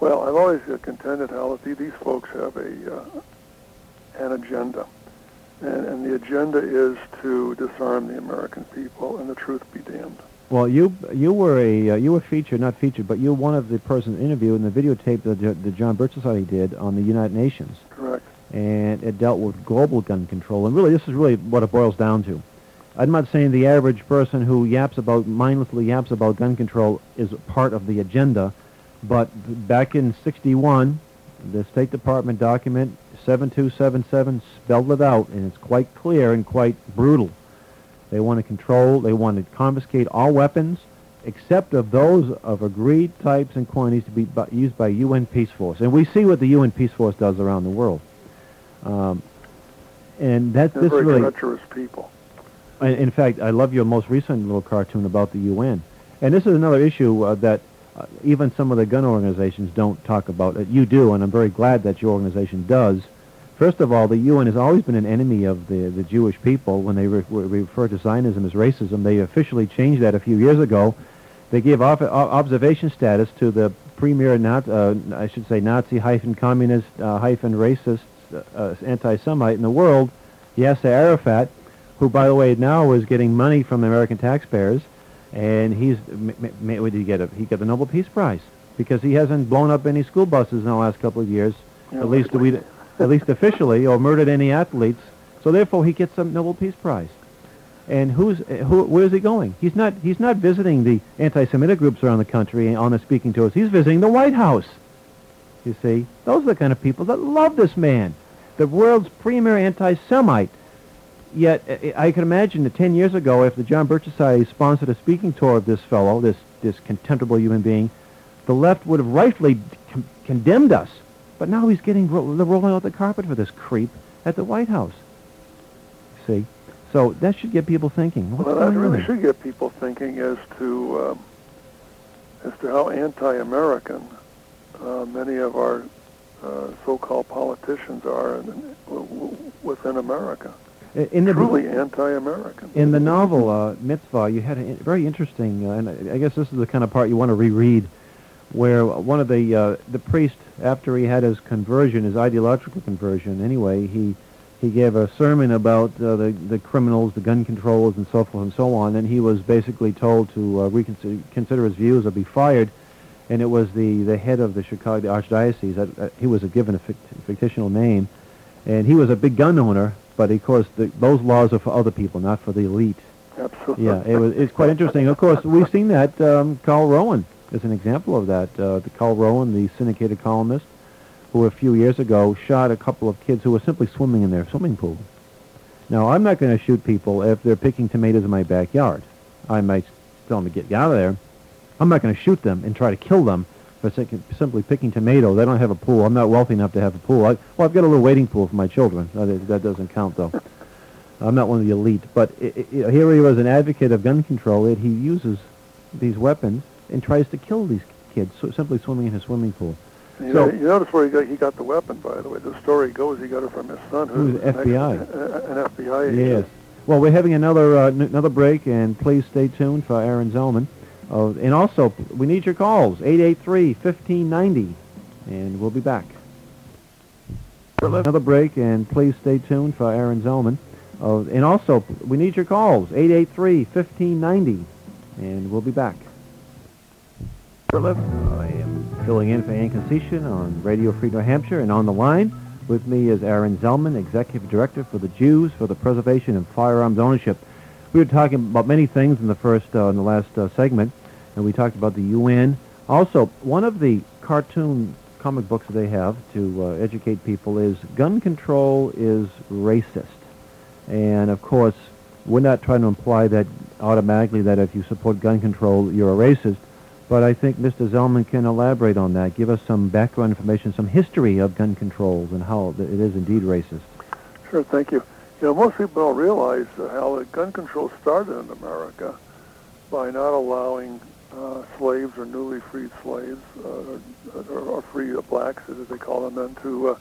Well, I've always uh, contended, Hal, that these folks have a uh, an agenda, and, and the agenda is to disarm the American people, and the truth be damned. Well, you you were a uh, you were featured, not featured, but you were one of the persons interviewed in the videotape that the, the John Birch Society did on the United Nations, Correct. and it dealt with global gun control. And really, this is really what it boils down to. I'm not saying the average person who yaps about mindlessly yaps about gun control is part of the agenda, but back in '61, the State Department document 7277 spelled it out, and it's quite clear and quite brutal. They want to control, they want to confiscate all weapons, except of those of agreed types and quantities to be used by UN Peace Force. And we see what the UN Peace Force does around the world. Um, and that They're this very really, treacherous people. in fact, I love your most recent little cartoon about the UN. And this is another issue uh, that uh, even some of the gun organizations don't talk about. it. you do, and I'm very glad that your organization does. First of all, the UN has always been an enemy of the, the Jewish people. When they re- re- refer to Zionism as racism, they officially changed that a few years ago. They gave off, o- observation status to the premier, not, uh, I should say, Nazi hyphen communist uh, hyphen racist uh, uh, anti-Semite in the world, Yasser Arafat, who, by the way, now is getting money from the American taxpayers, and he's m- m- m- what did he get? A, he got the Nobel Peace Prize because he hasn't blown up any school buses in the last couple of years, Yeah, at least we, at least officially, or murdered any athletes. So therefore, he gets a Nobel Peace Prize. And who's eh, who? Where's he going? He's not. He's not visiting the anti-Semitic groups around the country eh, on the speaking tours. He's visiting the White House. You see, those are the kind of people that love this man, the world's premier anti-Semite. Yet, I- can imagine that 10 years ago, if the John Birch Society sponsored a speaking tour of this fellow, this, this contemptible human being, the left would have rightfully con- condemned us. But now he's getting ro- rolling out the carpet for this creep at the White House. See? So that should get people thinking. What's well, that really on? should get people thinking as to um, as to how anti-American uh, many of our uh, so-called politicians are in, w- w- within America. In the, Truly anti-American. In the novel uh, Mitzvah, you had a very interesting, uh, and I guess this is the kind of part you want to reread, where one of the uh, the priest, after he had his conversion, his ideological conversion, anyway, he he gave a sermon about uh, the the criminals, the gun controllers, and so forth and so on, and he was basically told to uh, reconsider consider his views or be fired. And it was the, the head of the Chicago archdiocese. That, uh, he was given a fict- fictional name, and he was a big gun owner. But of course, the, those laws are for other people, not for the elite. Absolutely. Yeah, it was. It's quite interesting. Of course, we've seen that. Um, Carl Rowan is an example of that. Uh, the Carl Rowan, the syndicated columnist, who a few years ago shot a couple of kids who were simply swimming in their swimming pool. Now, I'm not going to shoot people if they're picking tomatoes in my backyard. I might tell them to get out of there. I'm not going to shoot them and try to kill them for simply picking tomatoes. I don't have a pool. I'm not wealthy enough to have a pool. I, well, I've got a little waiting pool for my children. Uh, That, doesn't count, though. I'm not one of the elite. But i i here he was an advocate of gun control, yet he uses these weapons and tries to kill these kids so, simply swimming in his swimming pool. You, So- know, you notice where he got he got the weapon, by the way. The story goes he got it from his son, who's Who's FBI. ex- a- an FBI agent. Yes. Well, we're having another uh, n- another break, and please stay tuned for Aaron Zelman. And also, we need your calls, 883-1590, and we'll be back. Another break, and please stay tuned for Aaron Zelman. And also, we need your calls, 883-1590, and we'll be back. I am filling in for Ann Concession on Radio Free New Hampshire, and on the line with me is Aaron Zelman, Executive Director for the Jews for the Preservation of Firearms Ownership. We were talking about many things in the first, uh, in the last uh, segment, and we talked about the UN. Also, one of the cartoon comic books they have to uh, educate people is gun control is racist. And of course, we're not trying to imply that automatically that if you support gun control, you're a racist. But I think Mr. Zelman can elaborate on that, give us some background information, some history of gun controls and how it is indeed racist. Sure, thank you. You know, most people don't realize uh, how gun control started in America by not allowing uh, slaves or newly freed slaves uh, or, or free blacks, as they call them then, to, uh,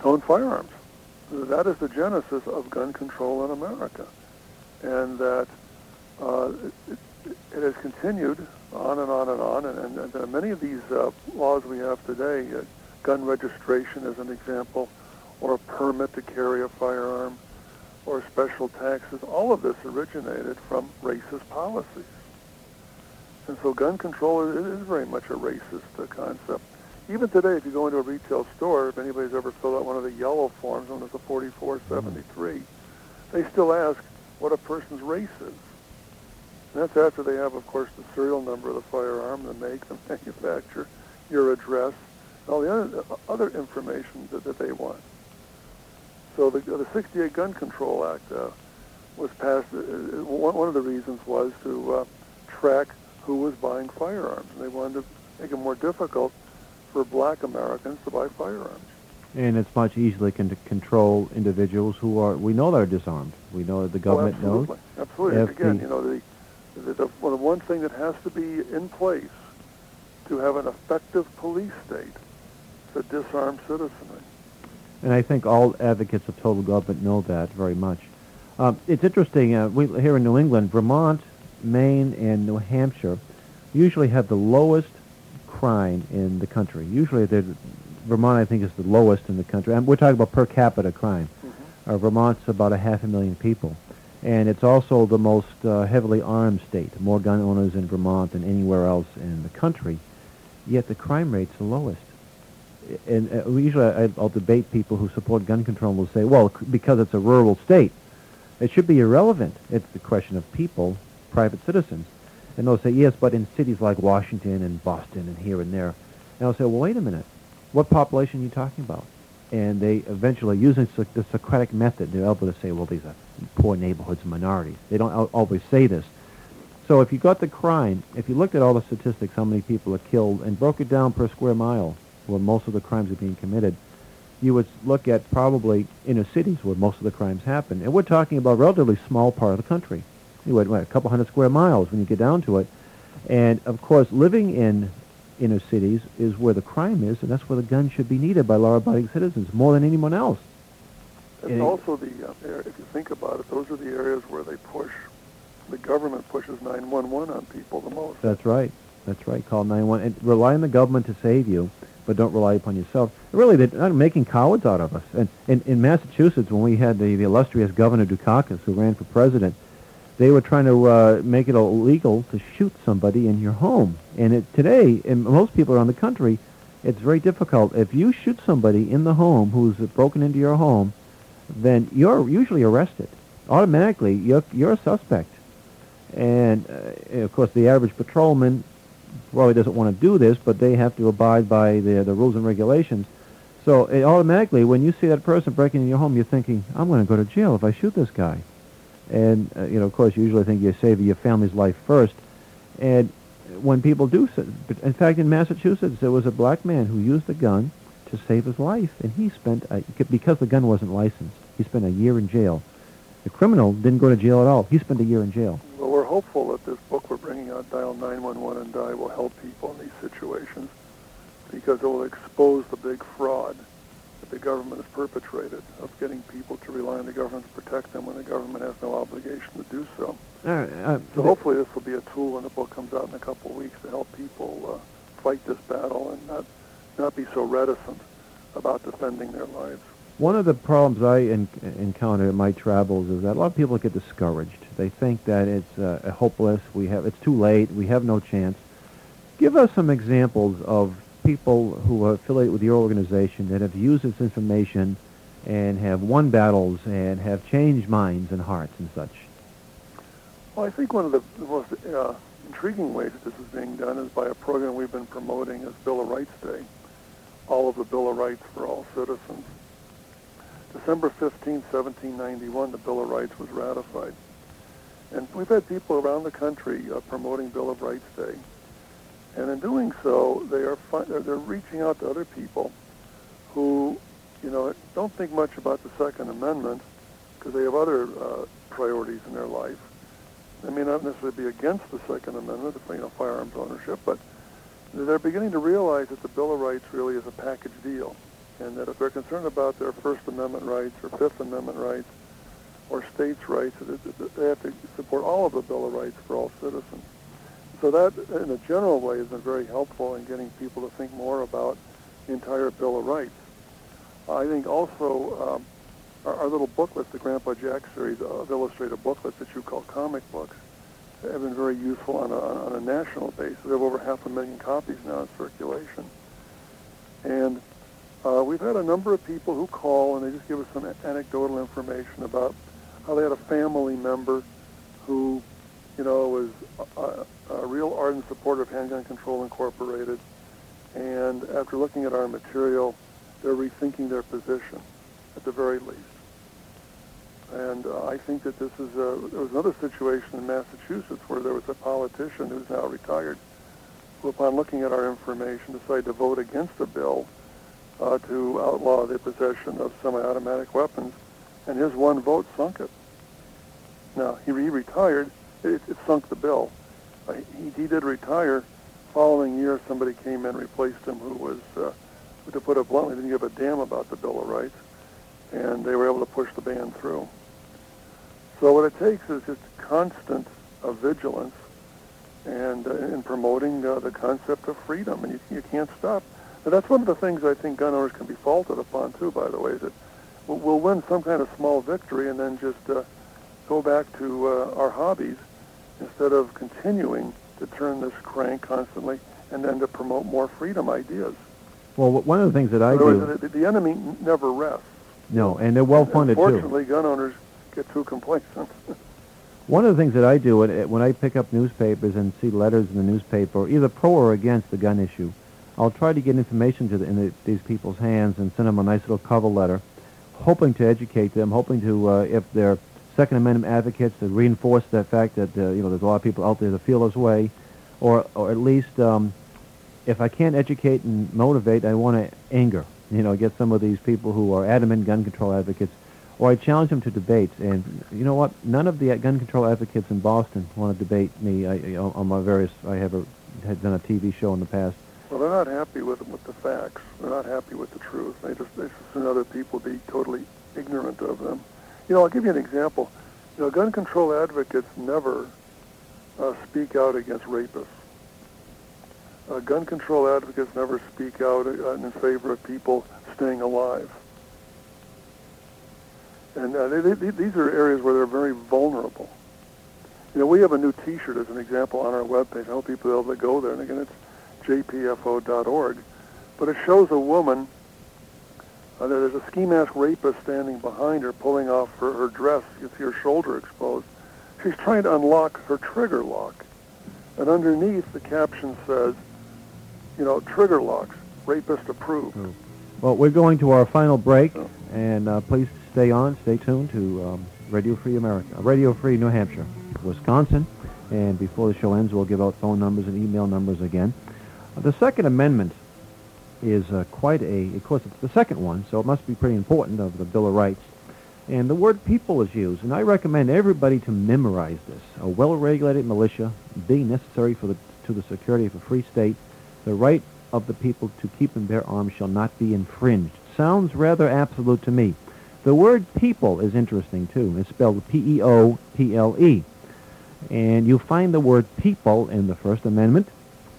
to own firearms. That is the genesis of gun control in America. And that uh, it, it has continued on and on and on, and, and, and many of these uh, laws we have today, uh, gun registration as an example, or a permit to carry a firearm, or special taxes, all of this originated from racist policies. And so gun control is, very much a racist uh, concept. Even today, if you go into a retail store, if anybody's ever filled out one of the yellow forms, known as a 4473, they still ask what a person's race is. And that's after they have, of course, the serial number of the firearm, the make, the manufacturer, your address, all the other, other information that, that they want. So the, the 68 Gun Control Act uh, was passed. Uh, one, one of the reasons was to uh, track who was buying firearms. And they wanted to make it more difficult for black Americans to buy firearms. And it's much easier to control individuals who are, we know they're disarmed. We know that the government oh, absolutely. knows. Absolutely. Again, you know, the, the, the, well, the one thing that has to be in place to have an effective police state is to disarm citizenry. And I think all advocates of total government know that very much. Um, it's interesting, uh, we, here in New England, Vermont, Maine, and New Hampshire usually have the lowest crime in the country. Usually, Vermont, I think, is the lowest in the country. And we're talking about per capita crime. Mm-hmm. Uh, Vermont's about a half a million people. And it's also the most uh, heavily armed state, more gun owners in Vermont than anywhere else in the country. Yet the crime rate's the lowest. And uh, usually I, I'll debate people who support gun control and will say, well, because it's a rural state, it should be irrelevant. It's the question of people, private citizens. And they'll say, yes, but in cities like Washington and Boston and here and there. And I'll say, well, wait a minute. What population are you talking about? And they eventually, using the Socratic method, they're able to say, well, these are poor neighborhoods minorities. They don't always say this. So if you got the crime, if you looked at all the statistics, how many people are killed, and broke it down per square mile, where most of the crimes are being committed, you would look at probably inner cities where most of the crimes happen. And we're talking about a relatively small part of the country. You would, what, a couple hundred square miles when you get down to it. And, of course, living in inner cities is where the crime is, and that's where the gun should be needed by law-abiding citizens more than anyone else. And also the, uh, if you think about it, those are the areas where they push, the government pushes 911 on people the most. That's right. That's right. Call 911 and rely on the government to save you, but don't rely upon yourself. Really, they're not making cowards out of us. And in, in Massachusetts, when we had the, the illustrious Governor Dukakis, who ran for president, they were trying to uh, make it illegal to shoot somebody in your home. And it, today, in most people around the country, it's very difficult. If you shoot somebody in the home who's broken into your home, then you're usually arrested. Automatically, you're, you're a suspect. And, uh, of course, the average patrolman probably doesn't want to do this, but they have to abide by the, the rules and regulations. So it automatically, when you see that person breaking in your home, you're thinking, I'm going to go to jail if I shoot this guy. And, uh, you know, of course, you usually think you're saving your family's life first. And when people do, so, in fact, in Massachusetts, there was a black man who used a gun to save his life, and he spent, a, because the gun wasn't licensed, he spent a year in jail. The criminal didn't go to jail at all. He spent a year in jail. Hopeful that this book we're bringing out, Dial 911 and Die, will help people in these situations because it will expose the big fraud that the government has perpetrated of getting people to rely on the government to protect them when the government has no obligation to do so. uh, so hopefully this will be a tool when the book comes out in a couple of weeks to help people uh, fight this battle and not, not be so reticent about defending their lives. One of the problems I en- encounter in my travels is that a lot of people get discouraged. They think that it's uh, hopeless. We have it's too late. We have no chance. Give us some examples of people who are affiliated with your organization that have used this information and have won battles and have changed minds and hearts and such. Well, I think one of the, the most uh, intriguing ways that this is being done is by a program we've been promoting as Bill of Rights Day, all of the Bill of Rights for all citizens. December 15, 1791, the Bill of Rights was ratified. And we've had people around the country uh, promoting Bill of Rights Day. And in doing so, they are fi- they're, reaching out to other people who, you know, don't think much about the Second Amendment because they have other uh, priorities in their life. They may not necessarily be against the Second Amendment, you know, firearms ownership, but they're beginning to realize that the Bill of Rights really is a package deal and that if they're concerned about their First Amendment rights or Fifth Amendment rights or states' rights. They have to support all of the Bill of Rights for all citizens. So that, in a general way, has been very helpful in getting people to think more about the entire Bill of Rights. I think also um, our, our, little booklets, the Grandpa Jack series of illustrated booklets that you call comic books, have been very useful on a, on a national basis. We have over half a million copies now in circulation. And uh, we've had a number of people who call and they just give us some anecdotal information about how they had a family member who, you know, was a, a real ardent supporter of Handgun Control Incorporated. And after looking at our material, they're rethinking their position at the very least. And uh, I think that this is a, there was another situation in Massachusetts where there was a politician who's now retired who, upon looking at our information, decided to vote against a bill uh, to outlaw the possession of semi-automatic weapons, and his one vote sunk it. Now, he, retired. It, it sunk the bill. Uh, he, he did retire. Following year, somebody came in replaced him who was, uh, to put it bluntly, didn't give a damn about the Bill of Rights, and they were able to push the ban through. So what it takes is just constant uh, vigilance and uh, in promoting uh, the concept of freedom, and you, you can't stop. And that's one of the things I think gun owners can be faulted upon too. By the way, is that we'll win some kind of small victory and then just uh, go back to uh, our hobbies instead of continuing to turn this crank constantly and then to promote more freedom ideas. Well, one of the things that I do... The, the enemy never rests. No, and they're well-funded, too. Unfortunately, gun owners get too complacent. One of the things that I do when I pick up newspapers and see letters in the newspaper, either pro or against the gun issue, I'll try to get information to the, in the, these people's hands and send them a nice little cover letter, hoping to educate them, hoping to, uh, if they're Second Amendment advocates, to reinforce that fact that uh, you know there's a lot of people out there that feel this way, or or at least um, if I can't educate and motivate, I want to anger. You know, get some of these people who are adamant gun control advocates or I challenge them to debates. And you know what? None of the gun control advocates in Boston want to debate me I, on my various. I have a, had done a TV show in the past. Well, they're not happy with with the facts. They're not happy with the truth. They just they assume other people be totally ignorant of them. You know, I'll give you an example. You know, gun control advocates never uh, speak out against rapists. Uh, gun control advocates never speak out uh, in favor of people staying alive. And uh, they, they, these are areas where they're very vulnerable. You know, we have a new T-shirt as an example on our webpage. I hope people are able to go there. And again, it's jpfo.org. But it shows a woman. Uh, there's a ski mask rapist standing behind her, pulling off her, her dress. You see her shoulder exposed. She's trying to unlock her trigger lock. And underneath, the caption says, you know, trigger locks, rapist approved. Oh. Well, we're going to our final break, oh. and uh, please stay on, stay tuned to um, Radio Free America, Radio Free New Hampshire, Wisconsin. And before the show ends, we'll give out phone numbers and email numbers again. The Second Amendment is uh, quite a, of course, it's the second one, so it must be pretty important of the Bill of Rights. And the word people is used, and I recommend everybody to memorize this. A well-regulated militia being necessary for the, to the security of a free state, the right of the people to keep and bear arms shall not be infringed. Sounds rather absolute to me. The word people is interesting too. It's spelled P-E-O-P-L-E. And you find the word people in the First Amendment,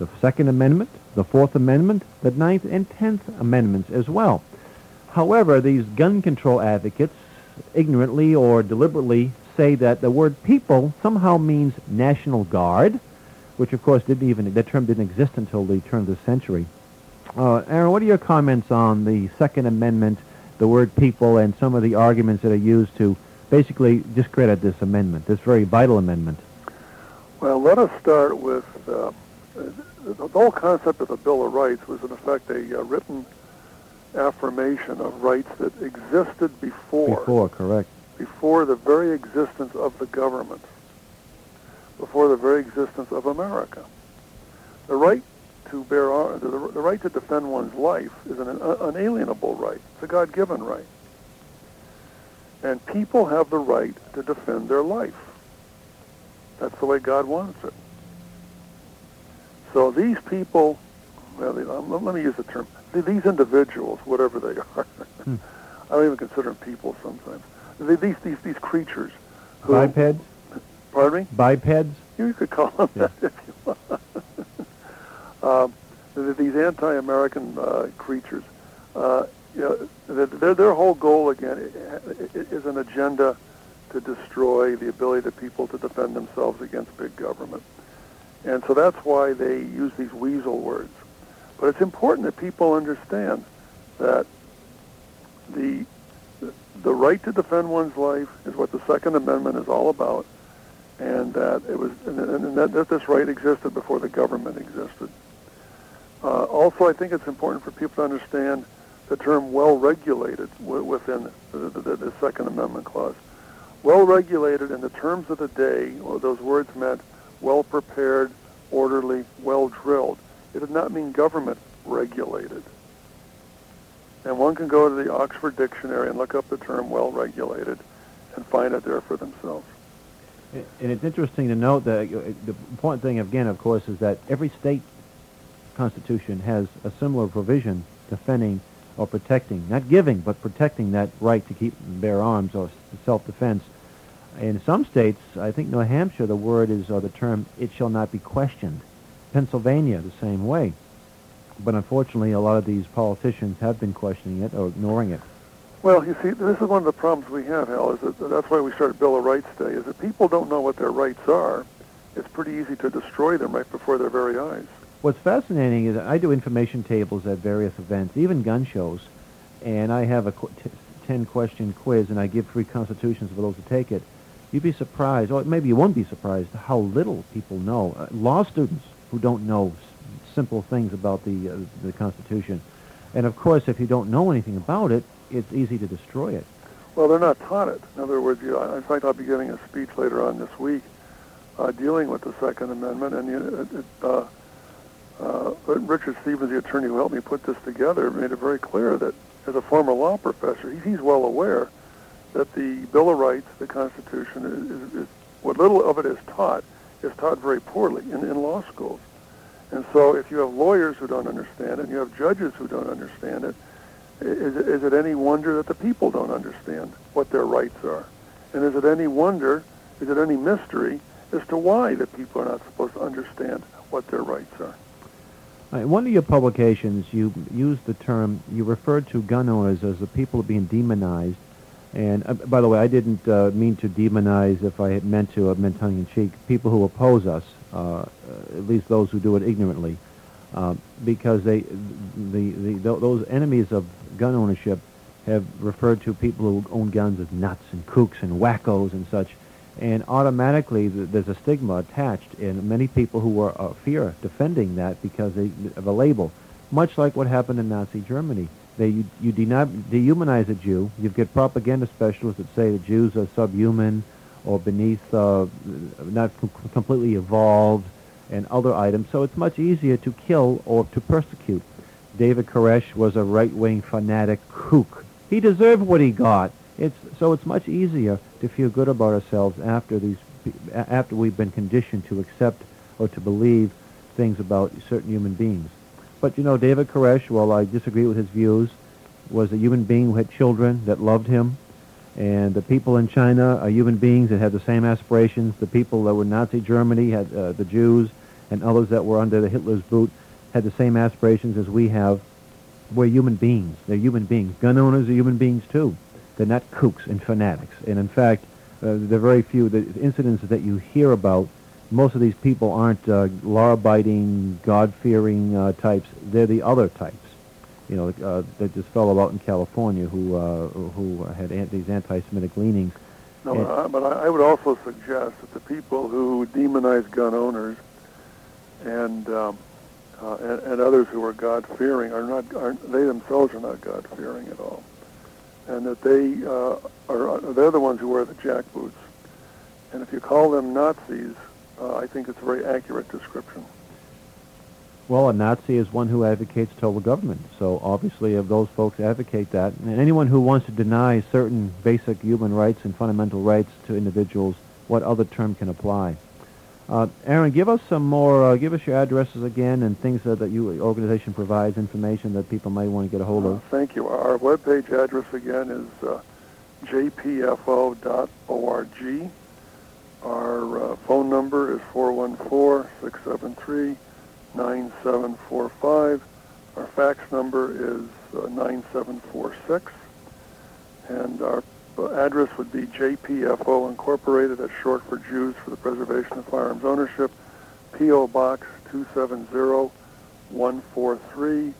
the Second Amendment, the Fourth Amendment, the Ninth and Tenth Amendments as well. However, these gun control advocates ignorantly or deliberately say that the word people somehow means National Guard, which of course didn't even, that term didn't exist until the turn of the century. Uh, Aaron, what are your comments on the Second Amendment the word people and some of the arguments that are used to basically discredit this amendment, this very vital amendment? Well, let us start with uh, the whole concept of the Bill of Rights was in effect a uh, written affirmation of rights that existed before. Before, correct. Before the very existence of the government. Before the very existence of America. The right to bear arms, the, the right to defend one's life is an unalienable right. It's a God-given right. And people have the right to defend their life. That's the way God wants it. So these people, well, um, let me use the term, these individuals, whatever they are, hmm. I don't even consider them people sometimes. these these these creatures. Who, Bipeds? Pardon me. Bipeds? You could call them Yeah. that if you want. um, these anti-American uh, creatures, uh, you know, their, their whole goal again is an agenda to destroy the ability of people to defend themselves against big government. And so that's why they use these weasel words. But it's important that people understand that the the right to defend one's life is what the Second Amendment is all about and that it was and, and that, that this right existed before the government existed. Uh, also, I think it's important for people to understand the term "well-regulated" w- within the, the, the Second Amendment clause. Well-regulated in the terms of the day, well, those words meant well-prepared, orderly, well-drilled. It did not mean government regulated. And one can go to the Oxford Dictionary and look up the term well-regulated and find it there for themselves. And it's interesting to note that the important thing, again, of course, is that every state constitution has a similar provision defending or protecting, not giving, but protecting that right to keep and bear arms or self-defense. In some states, I think New Hampshire, the word is, or the term, it shall not be questioned. Pennsylvania, the same way. But unfortunately, a lot of these politicians have been questioning it or ignoring it. Well, you see, this is one of the problems we have, Hal, is that that's why we started Bill of Rights Day, is that people don't know what their rights are. It's pretty easy to destroy them right before their very eyes. What's fascinating is I do information tables at various events, even gun shows, and I have a 10-question quiz, and I give free constitutions for those who take it. You'd be surprised, or maybe you won't be surprised, how little people know. Uh, law students who don't know simple things about the uh, the Constitution, and of course, if you don't know anything about it, it's easy to destroy it. Well, they're not taught it. In other words, you know, in fact, I'll be giving a speech later on this week uh, dealing with the Second Amendment, and you it, it, uh, uh, Richard Stevens, the attorney who helped me put this together, made it very clear that as a former law professor, he's well aware that the Bill of Rights, the Constitution, is, is, is what little of it is taught is taught very poorly in, in law schools. And so if you have lawyers who don't understand it, and you have judges who don't understand it, is, is it any wonder that the people don't understand what their rights are? And is it any wonder, is it any mystery as to why the people are not supposed to understand what their rights are? In one of your publications, you used the term, you referred to gun owners as the people being demonized. And uh, by the way, I didn't uh, mean to demonize if I had meant to, I meant tongue-in-cheek, people who oppose us, uh, uh, at least those who do it ignorantly, uh, because they, the, the, th- those enemies of gun ownership have referred to people who own guns as nuts and kooks and wackos and such. And automatically, there's a stigma attached, and many people who are uh, fear defending that because they, of a label, much like what happened in Nazi Germany. They you, you dehumanize a Jew. You get propaganda specialists that say that Jews are subhuman or beneath, uh, not com- completely evolved, and other items. So it's much easier to kill or to persecute. David Koresh was a right-wing fanatic kook. He deserved what he got. It's so it's much easier to feel good about ourselves after these after we've been conditioned to accept or to believe things about certain human beings. But you know, David Koresh, while I disagree with his views, was a human being who had children that loved him, and the people in China are human beings that had the same aspirations. The people that were Nazi Germany had uh, the Jews and others that were under the Hitler's boot had the same aspirations as we have. We're human beings. They're human beings. Gun owners are human beings too. They're not kooks and fanatics. And in fact, uh, are very few the incidents that you hear about. Most of these people aren't uh, law-abiding, God-fearing uh, types. They're the other types. You know, uh, there's this fellow out in California who uh, who had these anti-Semitic leanings. No, And- but I, I would also suggest that the people who demonize gun owners and um, uh, and, and others who are God fearing are not aren't they themselves are not God fearing at all, and that they uh, are they're the ones who wear the jackboots, and if you call them Nazis, uh, I think it's a very accurate description. Well, a Nazi is one who advocates total government. So obviously, if those folks advocate that, and anyone who wants to deny certain basic human rights and fundamental rights to individuals, what other term can apply? Uh, Aaron, give us some more. Uh, give us your addresses again and things that, that your organization provides, information that people might want to get a hold Uh, of. thank you. Our webpage address again is uh, jpfo.org. Our uh, phone number is 414-673-9745. Our fax number is uh, 9746. And our uh, address would be JPFO Incorporated, that's short for Jews for the Preservation of Firearms Ownership, P.O. Box 270143,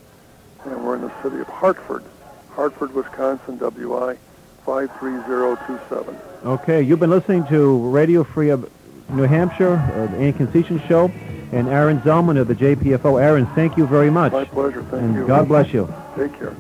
and we're in the city of Hartford, Hartford, Wisconsin, WI 53027. Okay, you've been listening to Radio Free of New Hampshire, uh, the Ann Concession Show, and Aaron Zelman of the JPFO. Aaron, thank you very much. My pleasure, thank and you. God bless you. Take care.